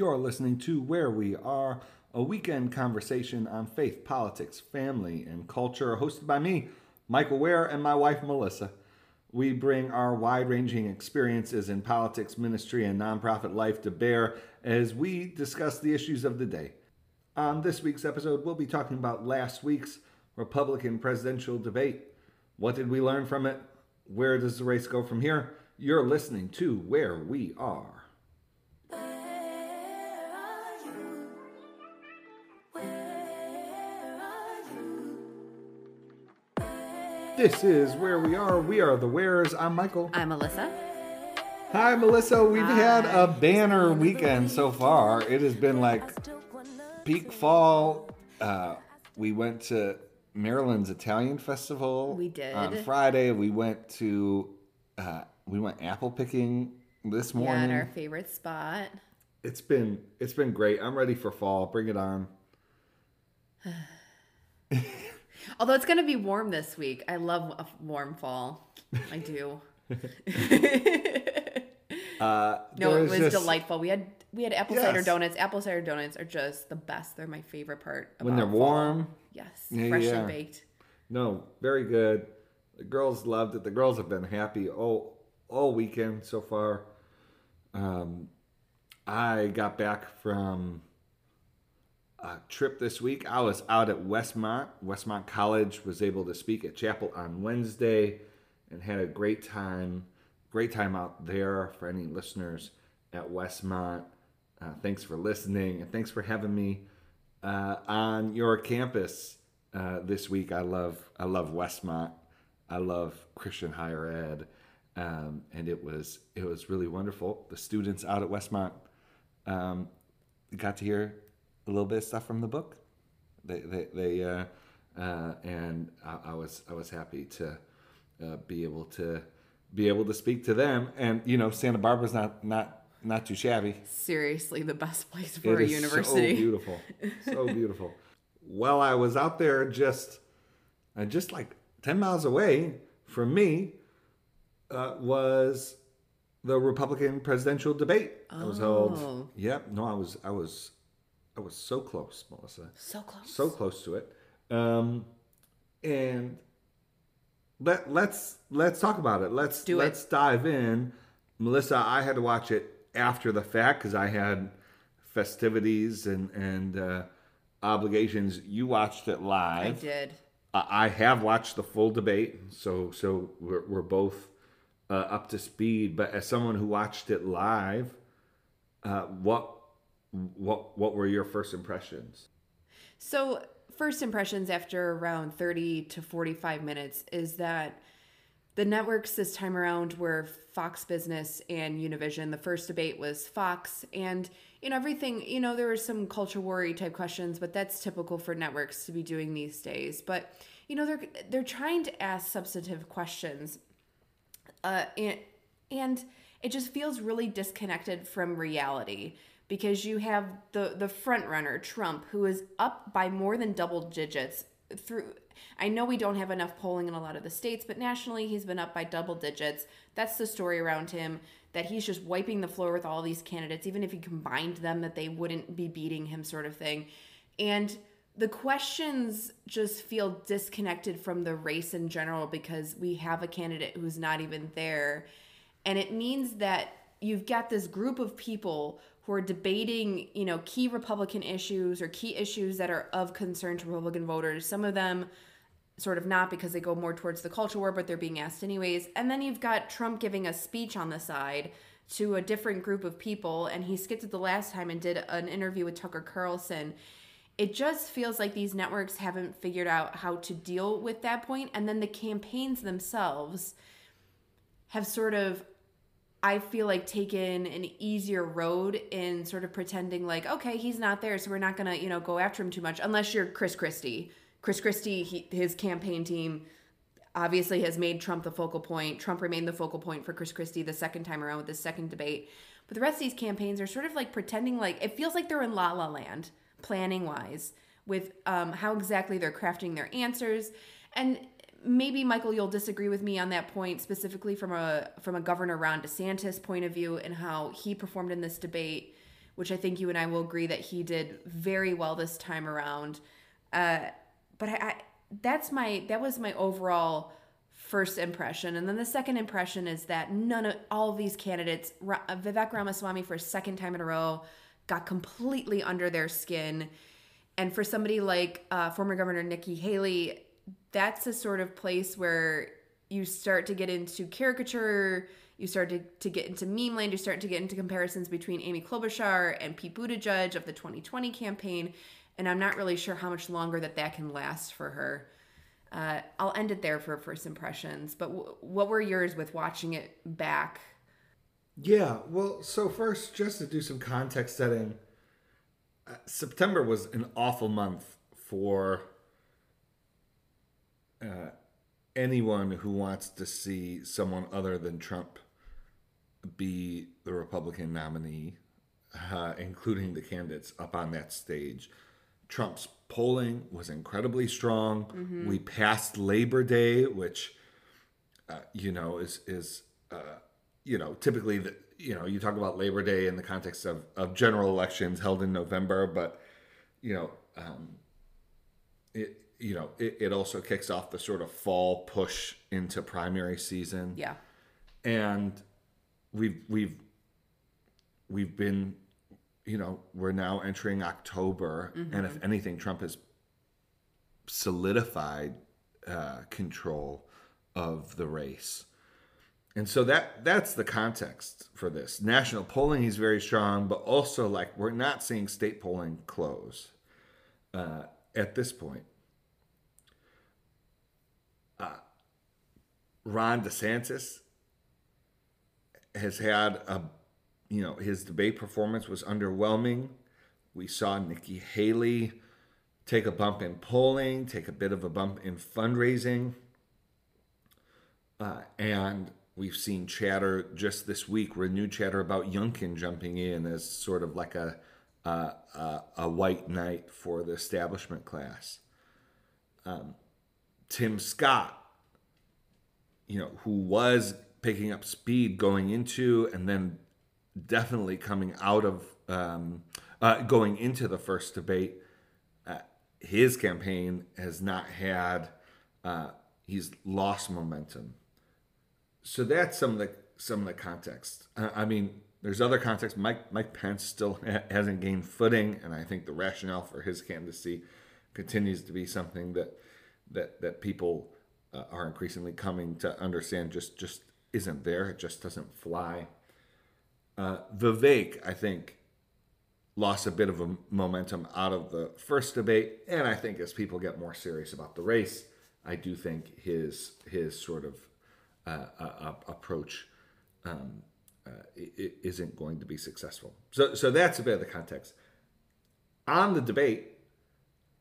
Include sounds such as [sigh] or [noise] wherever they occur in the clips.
You're listening to Wear We Are, a weekend conversation on faith, politics, family, and culture, hosted by me, Michael Wear, and my wife, Melissa. We bring our wide ranging experiences in politics, ministry, and nonprofit life to bear as we discuss the issues of the day. On this week's episode, we'll be talking about last week's Republican presidential debate. What did we learn from it? Where does the race go from here? You're listening to Wear We Are. This is Wear We Are. We are the Wears. I'm Michael. I'm Melissa. Hi, Melissa. We've had a banner weekend so far. It has been like peak fall. Uh, we went to Maryland's Italian Festival. We did. on Friday. We went to uh, we went apple picking this Yeah, morning. at our favorite spot. It's been it's been great. I'm ready for fall. Bring it on. [sighs] [laughs] Although it's going to be warm this week. I love a warm fall. I do. [laughs] [laughs] Uh, no, it was just- delightful. We had we had apple cider donuts. Apple cider donuts are just the best. They're my favorite part. when they're about fall. warm. Yes, Yeah, freshly yeah. baked. No, very good. The girls loved it. The girls have been happy all all weekend so far. Um, I got back from a trip this week. I was out at Westmont. Westmont College was able to speak at chapel on Wednesday, and had a great time. Great time out there for any listeners at Westmont. Uh, thanks for listening and thanks for having me uh, on your campus uh, this week. I love I love Westmont. I love Christian higher ed, um, and it was it was really wonderful. The students out at Westmont um, got to hear a little bit of stuff from the book. They they, they uh, uh, and I, I was I was happy to uh, be able to be able to speak to them. And you know, Santa Barbara's not not not too shabby. Seriously, the best place for It a is university. So [laughs] beautiful, so beautiful. Well, I was out there just, uh, just like ten miles away from me, uh, was the Republican presidential debate that was Oh. held. Yep. No, I was, I was, I was so close, Melissa So close. so close to it. Um, and let let's let's talk about it. Let's Do it. let's dive in. Melissa, I had to watch it after the fact because I had festivities and and uh, obligations. You watched it live. I did. I I have watched the full debate, so so we're, we're both uh, up to speed. But as someone who watched it live, uh, what what what were your first impressions? So, first impressions after around 30 to 45 minutes is that the networks this time around were Fox Business and Univision. The first debate was Fox, and you know everything. You know there were some culture worry type questions, but that's typical for networks to be doing these days. But you know they're they're trying to ask substantive questions, uh, and and it just feels really disconnected from reality because you have the the front runner Trump who is up by more than double digits through I know we don't have enough polling in a lot of the states but nationally he's been up by double digits. That's the story around him that he's just wiping the floor with all these candidates even if he combined them that they wouldn't be beating him sort of thing. And the questions just feel disconnected from the race in general because we have a candidate who's not even there and it means that you've got this group of people who are debating you know key republican issues or key issues that are of concern to republican voters. Some of them sort of not because they go more towards the culture war but they're being asked anyways. And then you've got trump giving a speech on the side to a different group of people and he skipped it the last time and did an interview with tucker carlson. It just feels like these networks haven't figured out how to deal with that point and then the campaigns themselves have sort of I feel like taken an easier road in sort of pretending like, okay, he's not there, so we're not gonna, you know, go after him too much, unless you're Chris Christie. Chris Christie, he, his campaign team obviously has made Trump the focal point. Trump remained the focal point for Chris Christie the second time around with this second debate. But the rest of these campaigns are sort of like pretending like it feels like they're in la la land, planning wise, with um, how exactly they're crafting their answers. And maybe Michael, you'll disagree with me on that point, specifically from a from a Governor Ron DeSantis point of view and how he performed in this debate. which I think you and I will agree that he did very well this time around. Uh, but I, I that's my that was my overall first impression, and then the second impression is that none of all of these candidates, Ra- Vivek Ramaswamy for a second time in a row, got completely under their skin, and for somebody like uh, former Governor Nikki Haley, that's a sort of place where you start to get into caricature you start to, to get into meme land you start to get into comparisons between amy klobuchar and pete buttigieg of the 2020 campaign and i'm not really sure how much longer that that can last for her. Uh, i'll end it there for first impressions but w- what were yours with watching it back? Yeah, well, so first, just to do some context setting, uh, September was an awful month for uh, anyone who wants to see someone other than Trump be the Republican nominee, uh, including the candidates up on that stage. Trump's polling was incredibly strong. We passed Labor Day, which uh, you know is is uh, you know typically the, you know you talk about Labor Day in the context of of general elections held in November, but you know um, it you know it, it also kicks off the sort of fall push into primary season. Yeah. And we've we've we've been you know we're now entering october. And if anything trump has solidified uh, control of the race. And so that that's the context for this. National polling is very strong but also like we're not seeing state polling close uh, at this point ron desantis has had a you know his debate performance was underwhelming. We saw nikki haley take a bump in polling take a bit of a bump in fundraising. Uh, and we've seen chatter just this week renewed chatter about Youngkin jumping in as sort of like a a, a, a white knight for the establishment class. Um, tim scott you know, who was picking up speed going into and then definitely coming out of um, uh, going into the first debate. Uh, his campaign has not had, uh, he's lost momentum. So that's some of the some of the context. Uh, I mean, there's other context. Mike Mike Pence still ha- hasn't gained footing, and I think the rationale for his candidacy continues to be something that that that people uh, are increasingly coming to understand just just isn't there. It just doesn't fly. Uh, Vivek, I think, lost a bit of a momentum out of the first debate, and I think as people get more serious about the race, I do think his his sort of uh, uh, approach um, uh, isn't going to be successful. So so that's a bit of the context. On the debate,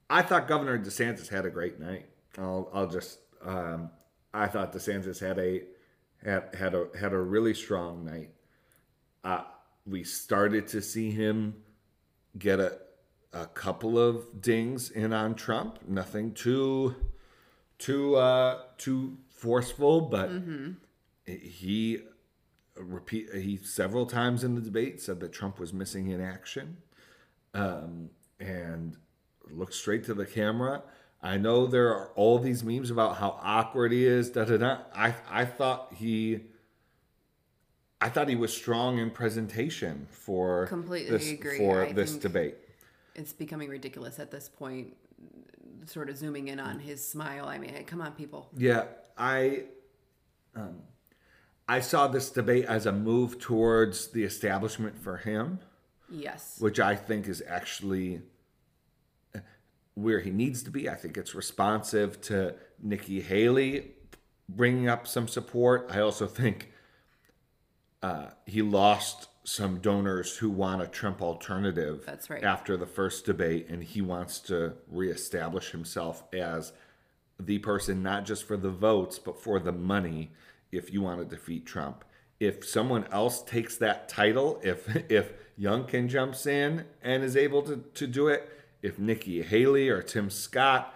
I thought Governor DeSantis had a great night. I'll, I'll just um, I thought DeSantis had a had had a had a really strong night. Uh, we started to see him get a a couple of dings in on Trump. Nothing too too uh, too forceful, but he repeat he several times in the debate said that Trump was missing in action, um, and looked straight to the camera. I know there are all these memes about how awkward he is. Da da da. I I thought he. I thought he was strong in presentation for Completely this, agree. for I this debate. it's becoming ridiculous at this point sort of zooming in on his smile i mean come on people Yeah, I um, I saw this debate as a move towards the establishment for him, yes which I think is actually where he needs to be. I think it's responsive to Nikki Haley bringing up some support. I also think uh, he lost some donors who want a Trump alternative. That's right. After the first debate, and he wants to reestablish himself as the person not just for the votes but for the money. If you want to defeat Trump, if someone else takes that title, if if Youngkin jumps in and is able to to do it, if Nikki Haley or Tim Scott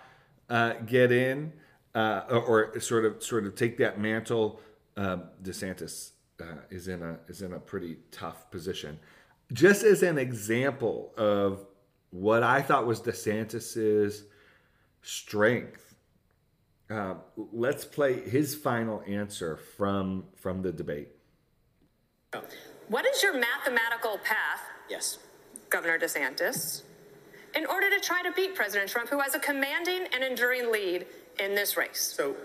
uh, get in uh, or, or sort of sort of take that mantle, um, DeSantis uh, is in a is in a pretty tough position. just as an example of what I thought was DeSantis's strength, uh, let's play his final answer from from the debate. What is your mathematical path, Yes. Governor DeSantis, in order to try to beat President Trump, who has a commanding and enduring lead in this race? So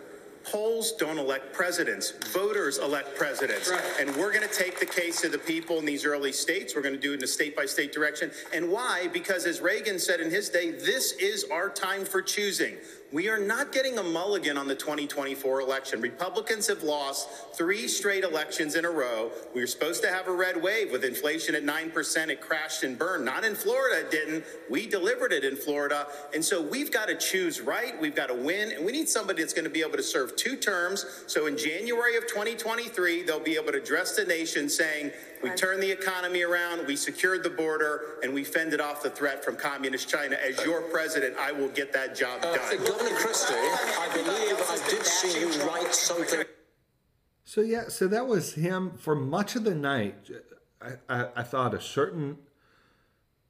polls don't elect presidents, voters elect presidents. And we're going to take the case of the people in these early states. We're going to do it in a state by state direction. And why? Because as Reagan said in his day, this is our time for choosing. We are not getting a mulligan on the 2024 election. Republicans have lost three straight elections in a row. We were supposed to have a red wave with inflation at 9%. It crashed and burned. Not in Florida, it didn't. We delivered it in Florida. And so we've got to choose right. We've got to win. And we need somebody that's going to be able to serve two terms. So in January of 2023, they'll be able to address the nation saying, we turned the economy around, we secured the border, and we fended off the threat from communist China. As your president, I will get that job Uh, done. Governor Christie, I believe I did see you write something. So yeah, so that was him for much of the night. I, I, I thought a certain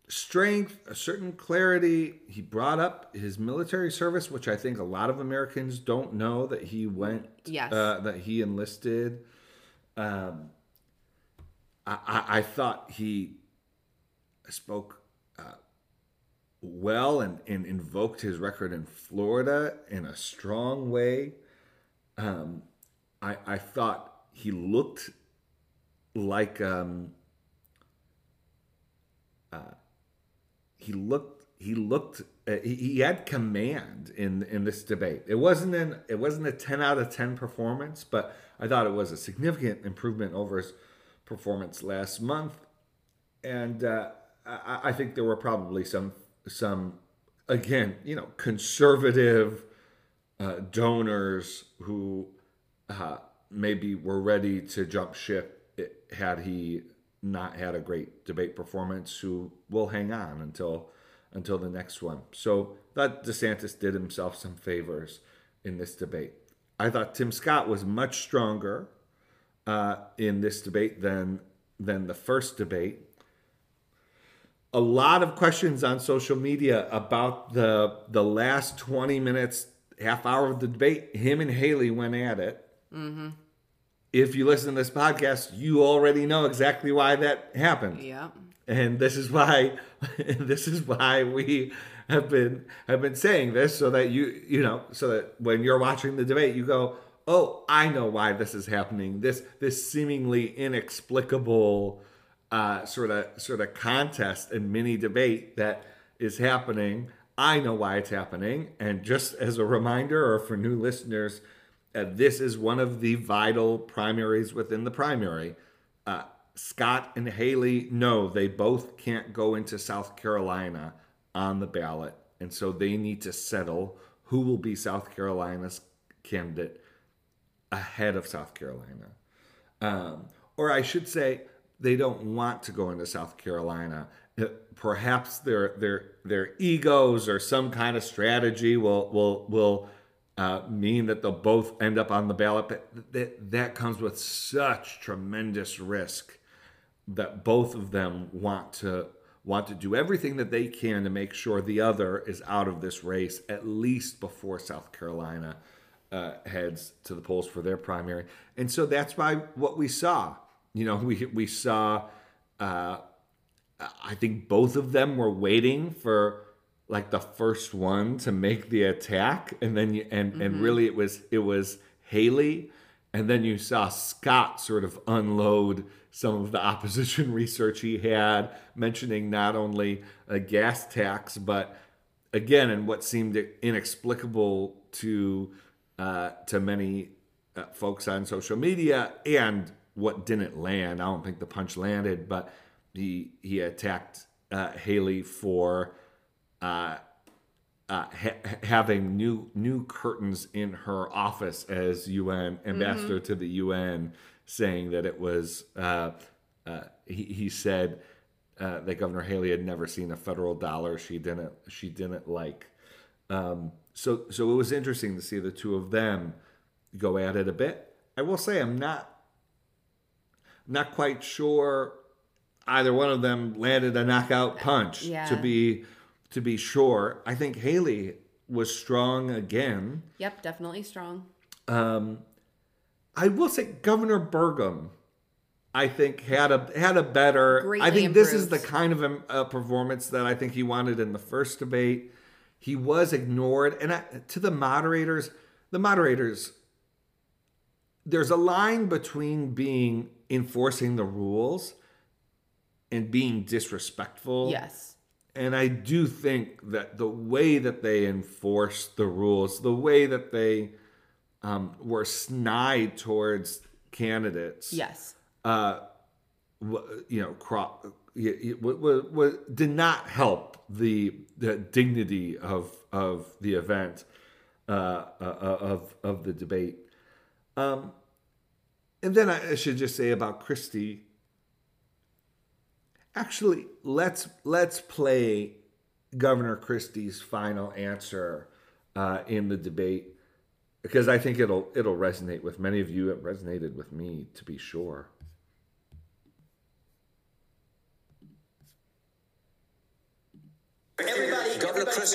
strength, a certain clarity. He brought up his military service, which I think a lot of Americans don't know that he went, Yes. uh, that he enlisted. Um, I, I, thought he spoke uh, well and, and invoked his record in Florida in a strong way. Um, I, I thought he looked like um, uh, he looked he looked uh, he, he had command in in this debate. It wasn't an it wasn't a ten out of ten performance, but I thought it was a significant improvement over his performance last month. And uh, I, I think there were probably some some again you know conservative uh, donors who uh, maybe were ready to jump ship had he not had a great debate performance who will hang on until until the next one. So that DeSantis did himself some favors in this debate. I thought Tim Scott was much stronger uh, in this debate than than the first debate. A lot of questions on social media about the the last 20 minutes, half hour of the debate. Him and Haley went at it if you listen to this podcast, you already know exactly why that happened. Yeah. And this is why [laughs] this is why we have been have been saying this so that you you know so that when you're watching the debate you go, "Oh, I know why this is happening. This this seemingly inexplicable uh, sort of sort of contest and mini debate that is happening. I know why it's happening." And just as a reminder or for new listeners, uh, this is one of the vital primaries within the primary. Uh, Scott and Haley know they both can't go into South Carolina on the ballot. And so they need to settle who will be South Carolina's candidate ahead of South Carolina. Um, or I should say, they don't want to go into South Carolina. Uh, Perhaps their their their egos or some kind of strategy will will will uh, mean that they'll both end up on the ballot. But that that comes with such tremendous risk that both of them want to want to do everything that they can to make sure the other is out of this race at least before South Carolina uh, heads to the polls for their primary. And so that's why what we saw, you know, [laughs] we we saw. Uh, I think both of them were waiting for like the first one to make the attack, and then you and and really it was it was Haley, and then you saw Scott sort of unload some of the [laughs] opposition research he had, mentioning not only a gas tax, but again, and what seemed inexplicable to uh, to many uh, folks on social media, and what didn't land. I don't think the punch landed, but he he attacked uh, Haley for uh, uh, ha- having new new curtains in her office as UN ambassador to the UN, saying that it was. Uh, uh, he, he said uh, that Governor Haley had never seen a federal dollar she didn't she didn't like. Um, so so it was interesting to see the two of them go at it a bit. I will say I'm not not quite sure either one of them landed a knockout punch Yeah. to be to be sure. I think Haley was strong again. Yep, definitely strong. Um, I will say Governor Burgum, I think had a had a better. I Greatly think this is the kind of a, uh, performance that I think he wanted in the first debate. He was ignored, and I, to the moderators, the moderators. There's a line between being enforcing the rules and being disrespectful. Yes. And I do think that the way that they enforced the rules, the way that they um, were snide towards candidates, Yes. uh, you know, did not help the the dignity of of the event, uh, uh, of of the debate. Um, and then I I should just say about Christie. Actually, let's let's play Governor Christie's final answer uh, in the debate because I think it'll it'll resonate with many of you. It resonated with me, to be sure.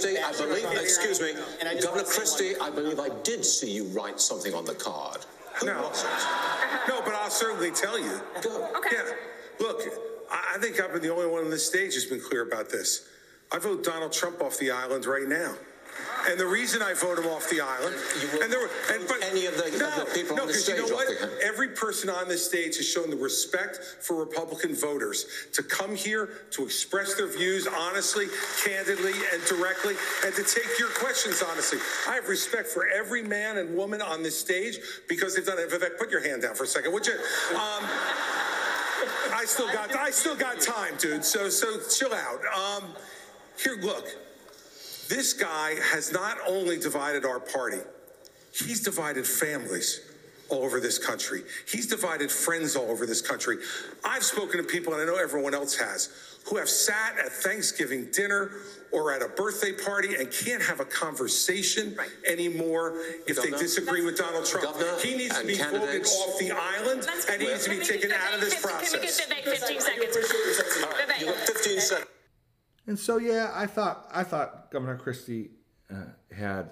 Christie, I believe, excuse me, and I just Governor want to say Christie, I believe I did see you write something on the card. Who No. No, but I'll certainly tell you. Go. Okay. Yeah. Look, I I think I've been the only one on this stage who's been clear about this. I vote Donald Trump off the island right now. And the reason I vote him off the island, You will and there were, and, but any of the- of no, the people no, on the 'cause you know what? Every person on this stage has shown the respect for Republican voters to come here to express their views honestly, candidly, and directly, and to take your questions honestly. I have respect for every man and woman on this stage because they've done it. Vivek, put your hand down for a second, would you? Um, I still got I still got time, dude. So so chill out. Um, here, look. This guy has not only divided our party, he's divided families all over this country. He's divided friends all over this country. I've spoken to people, and I know everyone else has, who have sat at Thanksgiving dinner or at a birthday party and can't have a conversation Right. anymore if they disagree with Donald Trump. Governor he needs to be voted off the island, and he needs to be taken out of this Vivek, Can we process. give Vivek 15 seconds? All right, you got Vivek. 15 seconds. And so, yeah, I thought I thought Governor Christie uh, had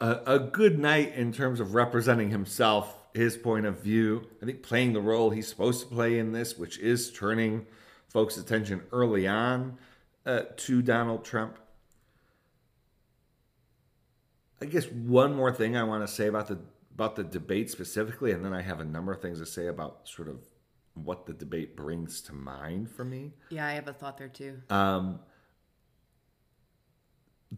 a, a good night in terms of representing himself, his point of view. I think playing the role he's supposed to play in this, which is turning folks' attention early on uh, to Donald Trump. I guess one more thing I want to say about the about the debate specifically, and then I have a number of things to say about sort of what the debate brings to mind for me. Yeah, I have a thought there too. Um,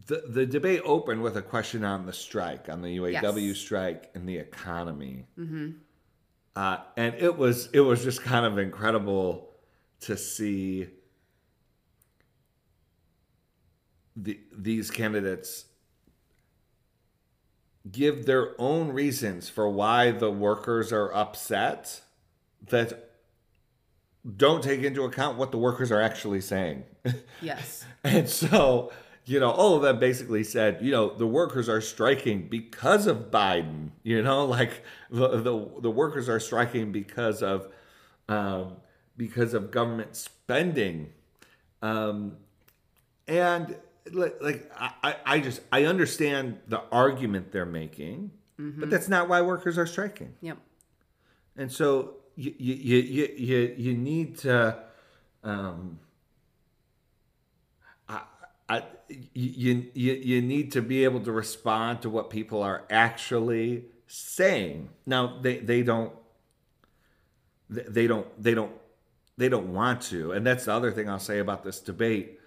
the the debate opened with a question on the strike, on the UAW Yes. strike and the economy, mm-hmm. uh, and it was it was just kind of incredible to see the these candidates give their own reasons for why the workers are upset that don't take into account what the workers are actually saying. Yes. [laughs] And so, you know, all of them basically said, you know, the workers are striking because of Biden. You know, [laughs] like the the, the workers are striking because of um, because of government spending, um, and like, like I, I- just I understand the argument they're making, but that's not why workers are striking. Yep. And so you you you you, you, you need to um I, you, you you need to be able to respond to what people are actually saying. Now they they don't they don't they don't they don't want to. And that's the other thing I'll say about this debate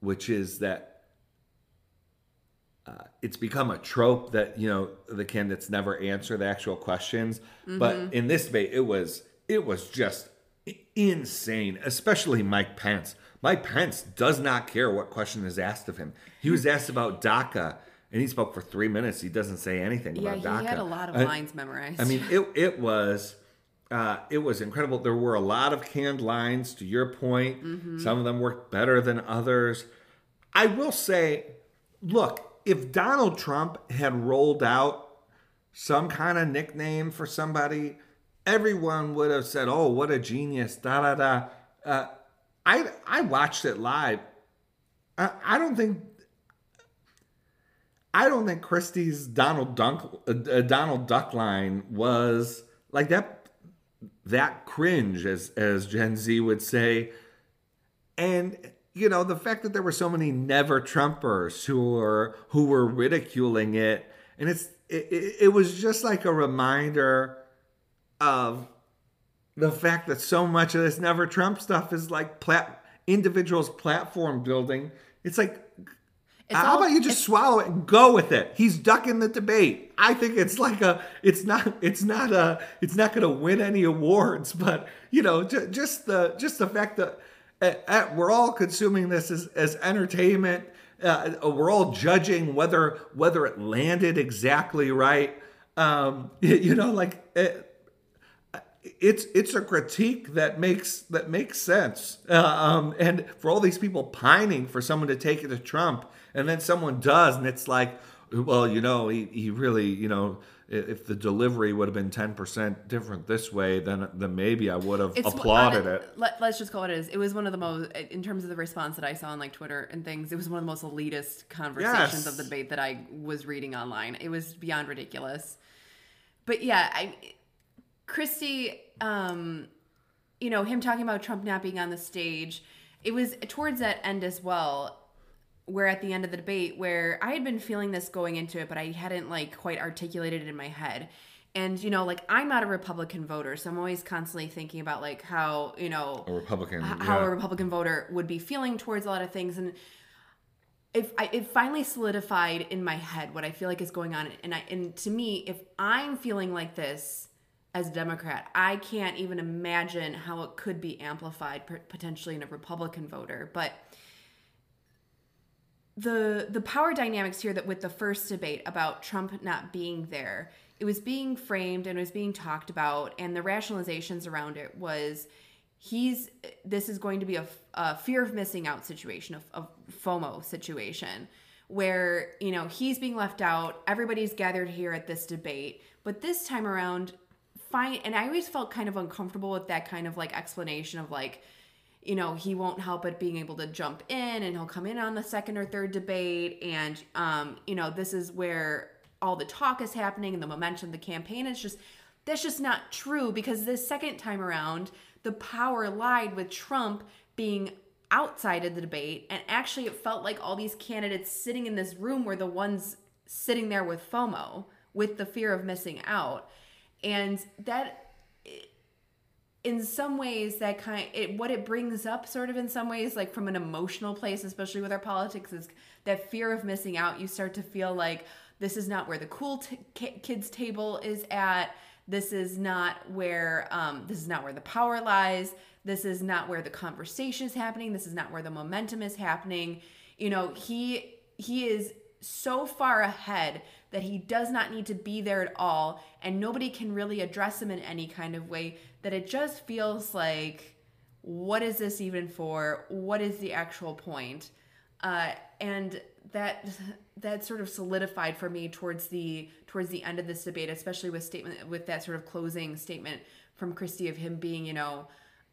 which is that uh, it's become a trope that you know the candidates never answer the actual questions but in this debate it was it was just insane especially mike pence mike pence does not care what question is asked of him he was asked about daca and he spoke for three minutes he doesn't say anything Yeah, about he daca had a lot of And- lines memorized. I mean, it it was uh, it was incredible. There were a lot of canned lines. To your point, some of them worked better than others. I will say, look, if Donald Trump had rolled out some kind of nickname for somebody, everyone would have said, "Oh, what a genius!" Da da da. Uh, I I watched it live. I, I don't think I don't think Christie's Donald Dunk uh, uh, Donald Duck line was like that that cringe as as Gen Z would say. And you know, the fact that there were so many never Trumpers who were who were ridiculing it and it's it, it, it was just like a reminder of the fact that so much of this never Trump stuff is like plat- individuals platform building. It's like It's how all- about you just swallow it and go with it? He's ducking the debate. I think it's like a, it's not, it's not a, it's not going to win any awards, but you know, ju- just the, just the fact that uh, uh, we're all consuming this as, as entertainment. Uh, we're all judging whether whether it landed exactly right. Um, [laughs] you know, like. Uh, it's it's a critique that makes that makes sense. Uh, um, and for all these people pining for someone to take it to Trump, and then someone does, and it's like, well, you know, he, he really, you know, if the delivery would have been ten percent different this way, then then maybe I would have It's applauded it. Let, let's just call it as it is one of the most in terms of the response that I saw on like Twitter and things. It was one of the most elitist conversations Yes. of the debate that I was reading online. It was beyond ridiculous. But yeah, I Christie, um, you know, him talking about Trump not being on the stage. It was towards that end as well, where at the end of the debate, where I had been feeling this going into it, but I hadn't like quite articulated it in my head. And you know, like I'm not a Republican voter, so I'm always constantly thinking about like how you know A Republican, h- how yeah. a Republican voter would be feeling towards a lot of things, and if I, it finally solidified in my head what I feel like is going on, and I and to me, if I'm feeling like this as a Democrat, I can't even imagine how it could be amplified potentially in a Republican voter, but the the power dynamics here that with the first debate about Trump not being there, it was being framed and it was being talked about, and the rationalizations around it was he's this is going to be a, a fear of missing out situation, a, a FOMO situation, where you know he's being left out, everybody's gathered here at this debate, but this time around, And I always felt kind of uncomfortable with that kind of like explanation of like you know he won't help but being able to jump in and he'll come in on the second or third debate. And um you know this is where all the talk is happening and the momentum of the campaign is just that's just not true because the second time around the power lied with Trump being outside of the debate. And actually it felt like all these candidates sitting in this room were the ones sitting there with FOMO with the fear of missing out and that in some ways that kind it what it brings up sort of in some ways like from an emotional place especially with our politics is that fear of missing out you start to feel like this is not where the cool t- kids table is at. This is not where um, this is not where the power lies. This is not where the conversation is happening. This is not where the momentum is happening. You know he he is so far ahead that he does not need to be there at all and nobody can really address him in any kind of way that it just feels like what is this even for? What is the actual point? Uh, and that that sort of solidified for me towards the towards the end of this debate especially with statement with that sort of closing statement from christie of him being you know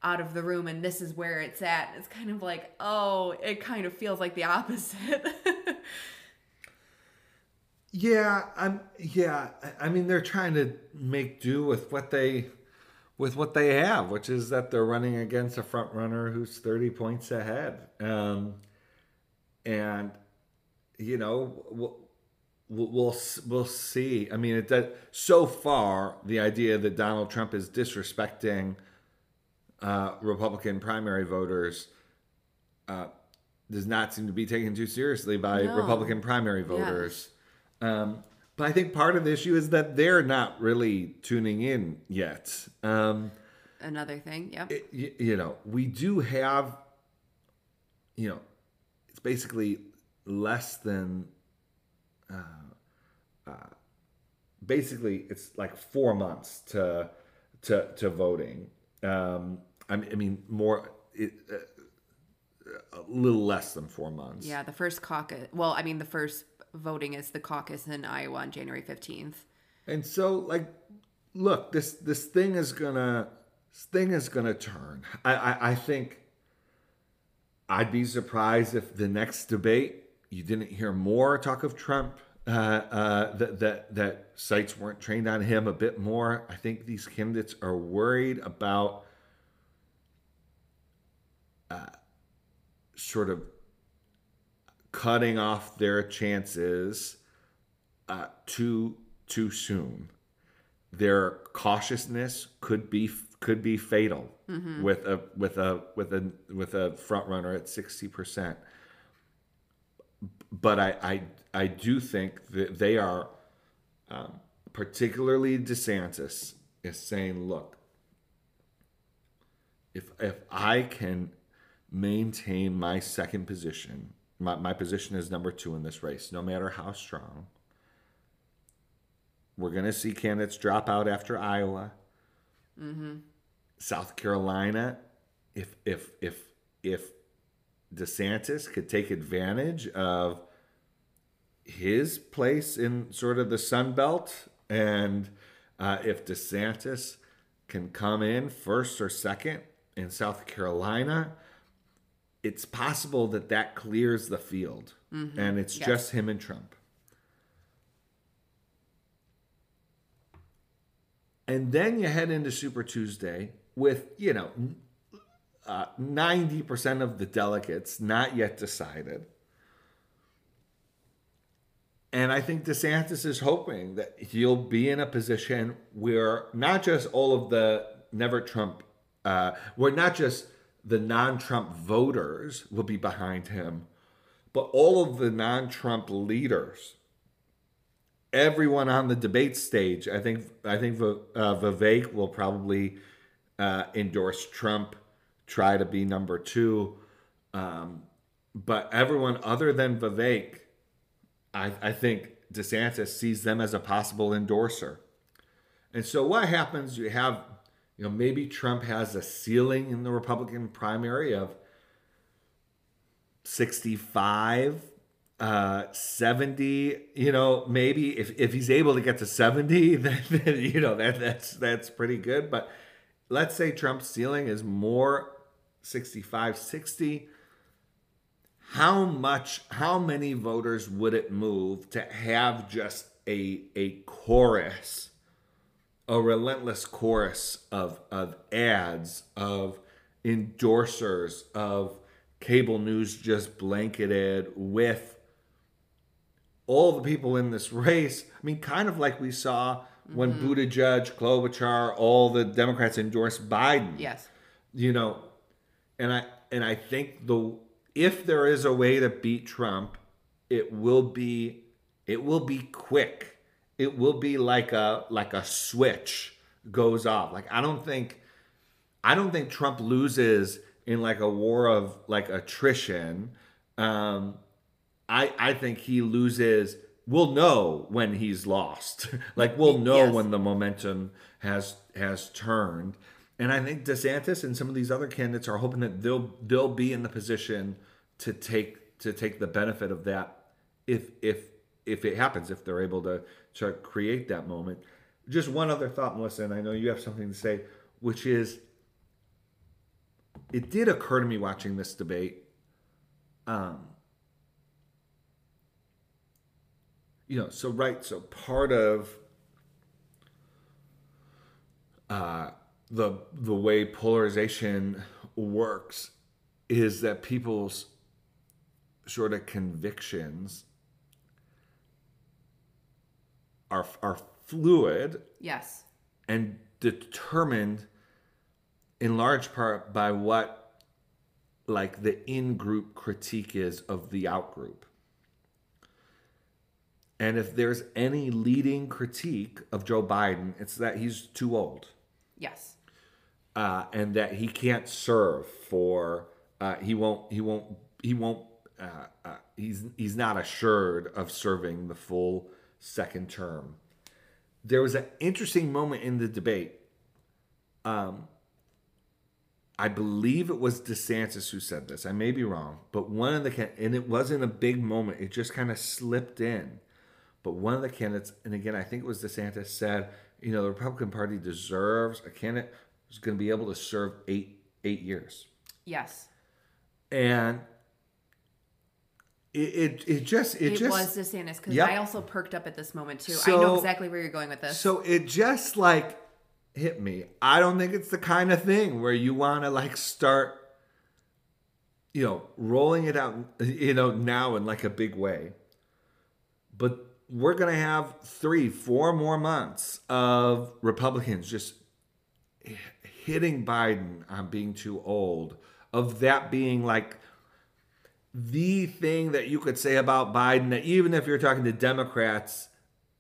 out of the room and this is where it's at. It's kind of like oh it kind of feels like the opposite [laughs] Yeah, I'm. Yeah, I- mean they're trying to make do with what they, with what they have, which is that they're running against a front runner who's thirty points ahead, um, and you know we'll we'll we'll, see. I mean, it does, so far the idea that Donald Trump is disrespecting uh, Republican primary voters uh, does not seem to be taken too seriously by No. Republican primary voters. Um, but I think part of the issue is that they're not really tuning in yet. Um, another thing yep it- you know, we do have, you know, it's basically less than, uh, uh, basically it's like four months to to to voting. Um, I mean, I mean more. It, uh, a little less than four months. yeah the first caucus well i mean the first voting as the caucus in iowa on january 15th And so, like, look, this this thing is gonna this thing is gonna turn. I I, I think I'd be surprised if the next debate you didn't hear more talk of Trump. Uh, uh, that that that sites weren't trained on him a bit more. I think these candidates are worried about uh, sort of cutting off their chances uh, too too soon. Their cautiousness could be could be fatal with a with a with a with a front runner at sixty percent. But I, I I do think that they are, um, particularly DeSantis, is saying, look, if if I can maintain my second position, my, my position is number two in this race, no matter how strong. We're gonna see candidates drop out after Iowa. South Carolina, if if if if DeSantis could take advantage of his place in sort of the Sun Belt, and uh, if DeSantis can come in first or second in South Carolina, it's possible that that clears the field, and it's Yes. just him and Trump. And then you head into Super Tuesday with, you know, uh, 90% of the delegates not yet decided. And I think DeSantis is hoping that he'll be in a position where not just all of the never Trump, uh, where not just the non Trump voters will be behind him, but all of the non Trump leaders everyone on the debate stage. I think I think uh, Vivek will probably uh, endorse Trump, try to be number two, um, but everyone other than Vivek, I, I think DeSantis sees them as a possible endorser. And so what happens? You have, you know, maybe Trump has a ceiling in the Republican primary of 65 uh 70 you know maybe if, if he's able to get to 70 [laughs] then, then you know that that's that's pretty good. But let's say trump's ceiling is more 65 60 how much how many voters would it move to have just a a chorus a relentless chorus of of ads of endorsers of cable news just blanketed with all the people in this race. I mean, kind of like we saw when mm-hmm. Buttigieg, Klobuchar, all the Democrats endorsed Biden. Yes. You know, and I and I think the if there is a way to beat Trump, it will be it will be quick. It will be like a like a switch goes off. Like I don't think I don't think Trump loses in like a war of like attrition. Um, I I think he loses. We'll know when he's lost. [laughs] like we'll know Yes. when the momentum has has turned. And I think DeSantis and some of these other candidates are hoping that they'll they'll be in the position to take to take the benefit of that if if if it happens if they're able to to create that moment. Just one other thought, Melissa, and I know you have something to say, which is it did occur to me watching this debate. Um, you know, so right, so part of uh, the the way polarization works is that people's sort of convictions are are fluid Yes. and determined in large part by what like the in-group critique is of the out-group and if there's any leading critique of joe biden it's that he's too old Yes. uh, and that he can't serve for uh, he won't he won't he won't uh, uh, he's he's not assured of serving the full second term. There was an interesting moment in the debate. Um, I believe it was DeSantis who said this. I may be wrong, but one of the and it wasn't a big moment. It just kind of slipped in. But one of the candidates, and again, I think it was DeSantis, said, you know, the Republican Party deserves a candidate who's going to be able to serve eight eight years. Yes. and it it, it just it, It, just was DeSantis because Yep. I also perked up at this moment too. I know exactly where you're going with this. So it just like hit me. I don't think it's the kind of thing where you want to like start, you know, rolling it out, you know, now in like a big way. But we're going to have three, four more months of Republicans just hitting Biden on being too old, of that being like the thing that you could say about Biden that even if you're talking to Democrats,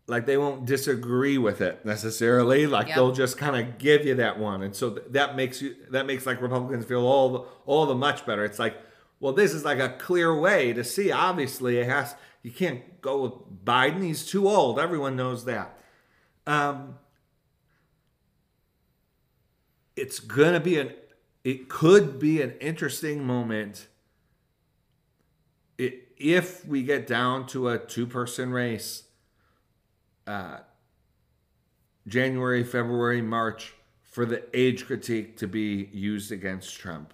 like they won't disagree with it necessarily. Like Yep. they'll just kind of give you that one, and so th- that makes you that makes like Republicans feel all the, all the much better. It's like, well, this is like a clear way to see. Obviously, it has you can't go with Biden. He's too old. Everyone knows that. Um, it's gonna be an it could be an interesting moment if we get down to a two person race uh, January, February, March for the age critique to be used against Trump.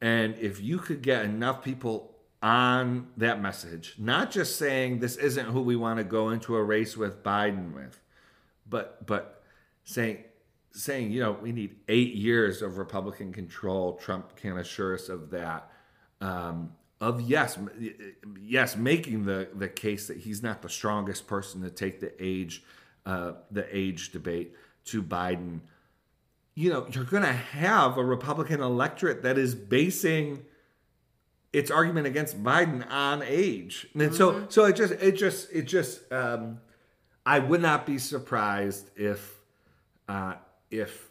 And if you could get enough people on that message, not just saying this isn't who we want to go into a race with Biden with, but but saying saying you know we need eight years of Republican control. Trump can't assure us of that. Um, of yes, yes, making the the case that he's not the strongest person to take the age uh, the age debate to Biden. You know, you're going to have a Republican electorate that is basing its argument against Biden on age, and so so it just it just it just um, I would not be surprised if uh, if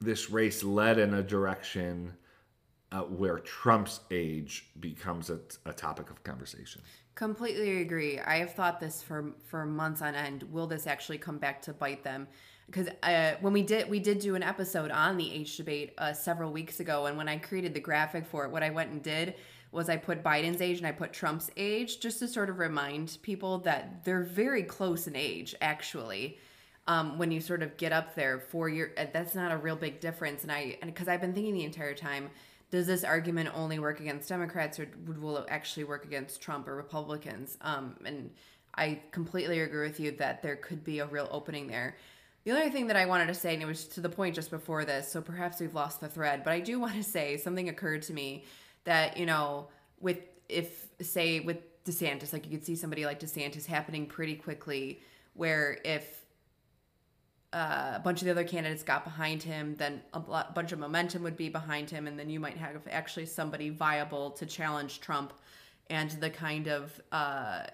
this race led in a direction uh, where Trump's age becomes a, a topic of conversation. Completely agree. I have thought this for for months on end. Will this actually come back to bite them? Because uh, when we did we did do an episode on the age debate uh, several weeks ago, and when I created the graphic for it, what I went and did was I put Biden's age and I put Trump's age just to sort of remind people that they're very close in age, actually. Um, when you sort of get up there, four year, uh, that's not a real big difference. And I, and because I've been thinking the entire time, does this argument only work against Democrats or will it actually work against Trump or Republicans? Um, and I completely agree with you that there could be a real opening there. The other thing that I wanted to say, and it was to the point just before this, so perhaps we've lost the thread, but I do want to say something occurred to me that, you know, with, if, say, with DeSantis, like you could see somebody like DeSantis happening pretty quickly, where if uh, a bunch of the other candidates got behind him, then a bunch of momentum would be behind him, and then you might have actually somebody viable to challenge Trump and the kind of uh,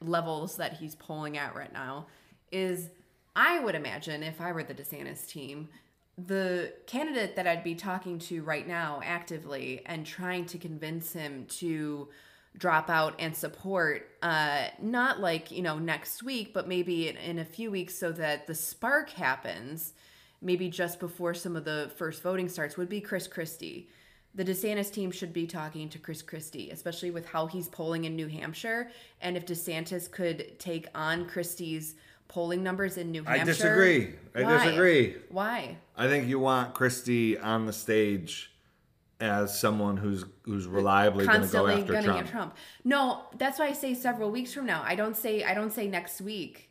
levels that he's polling at right now. Is I would imagine if I were the DeSantis team, the candidate that I'd be talking to right now actively and trying to convince him to drop out and support uh not like you know next week but maybe in, in a few weeks so that the spark happens maybe just before some of the first voting starts would be chris christie the desantis team should be talking to chris christie especially with how he's polling in new hampshire and if desantis could take on christie's polling numbers in new Hampshire. I disagree. I Why? disagree. why I think you want Christie on the stage as someone who's who's reliably going to go after gunning Trump. at Trump. No, that's why I say several weeks from now. I don't say I don't say next week.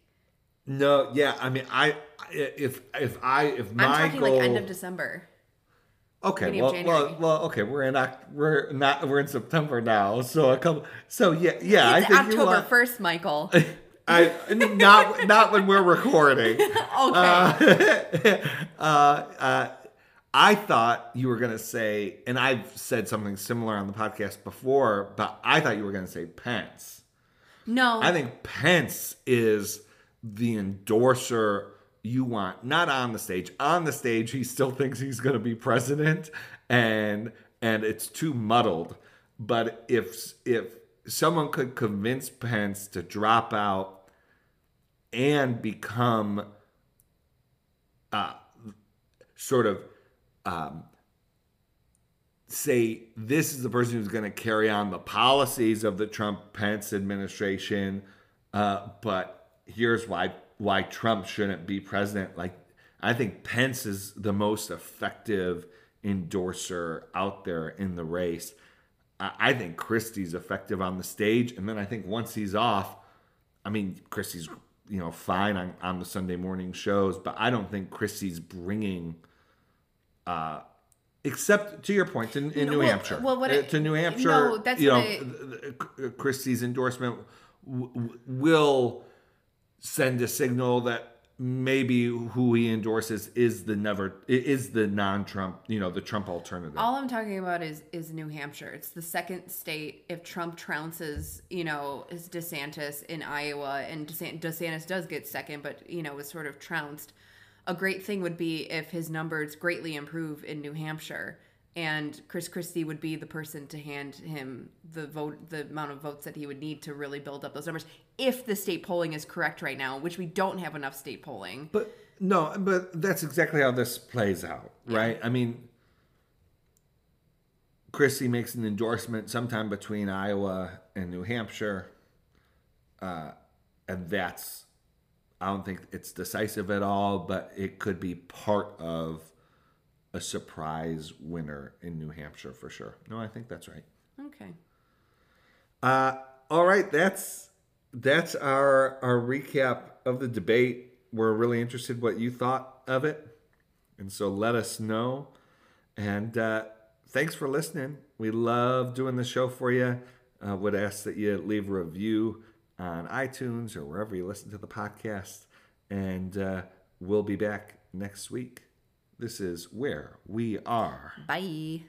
No, yeah, I mean, I if if I if I'm my talking goal, like end of December. okay, well, well, well, okay, we're in we're not we're in September now, so a couple, so yeah, yeah, It's I think October first, Michael. [laughs] I not not when we're recording. [laughs] okay. uh, [laughs] uh, I thought you were going to say, and I've said something similar on the podcast before, but I thought you were going to say Pence. no. I think Pence is the endorser you want, not on the stage. On the stage, he still thinks he's going to be president, and and it's too muddled. But if if someone could convince Pence to drop out and become uh, sort of um, say this is the person who's going to carry on the policies of the Trump Pence administration, uh, but here's why why Trump shouldn't be president. Like I think Pence is the most effective endorser out there in the race. I, I think Christie's effective on the stage, and then I think once he's off, I mean Christie's you know fine on, on the Sunday morning shows, but I don't think Christie's bringing. Uh, except to your point, in, in No, New well- Hampshire, well, what Uh, I- to New Hampshire, no, that's you know, I- Christie's endorsement w- w- will send a signal that maybe who he endorses is the never is the non-Trump, you know, the Trump alternative. All I'm talking about is is New Hampshire. It's the second state. If Trump trounces, you know, is DeSantis in Iowa, and DeSantis, DeSantis does get second, but you know, is sort of trounced. A great thing would be if his numbers greatly improve in New Hampshire, and Chris Christie would be the person to hand him the vote, the amount of votes that he would need to really build up those numbers. If the state polling is correct right now, which we don't have enough state polling. But no, but that's exactly how this plays out, right? I mean, Christie makes an endorsement sometime between Iowa and New Hampshire, uh, and that's I don't think it's decisive at all, but it could be part of a surprise winner in New Hampshire for sure. No, I think that's right. Okay. Uh, all right, that's that's our our recap of the debate. We're really interested what you thought of it, and so let us know. And uh, thanks for listening. We love doing the show for you. Uh, would ask that you leave a review on iTunes or wherever you listen to the podcast. And uh, we'll be back next week. This is Wear We Are. Bye.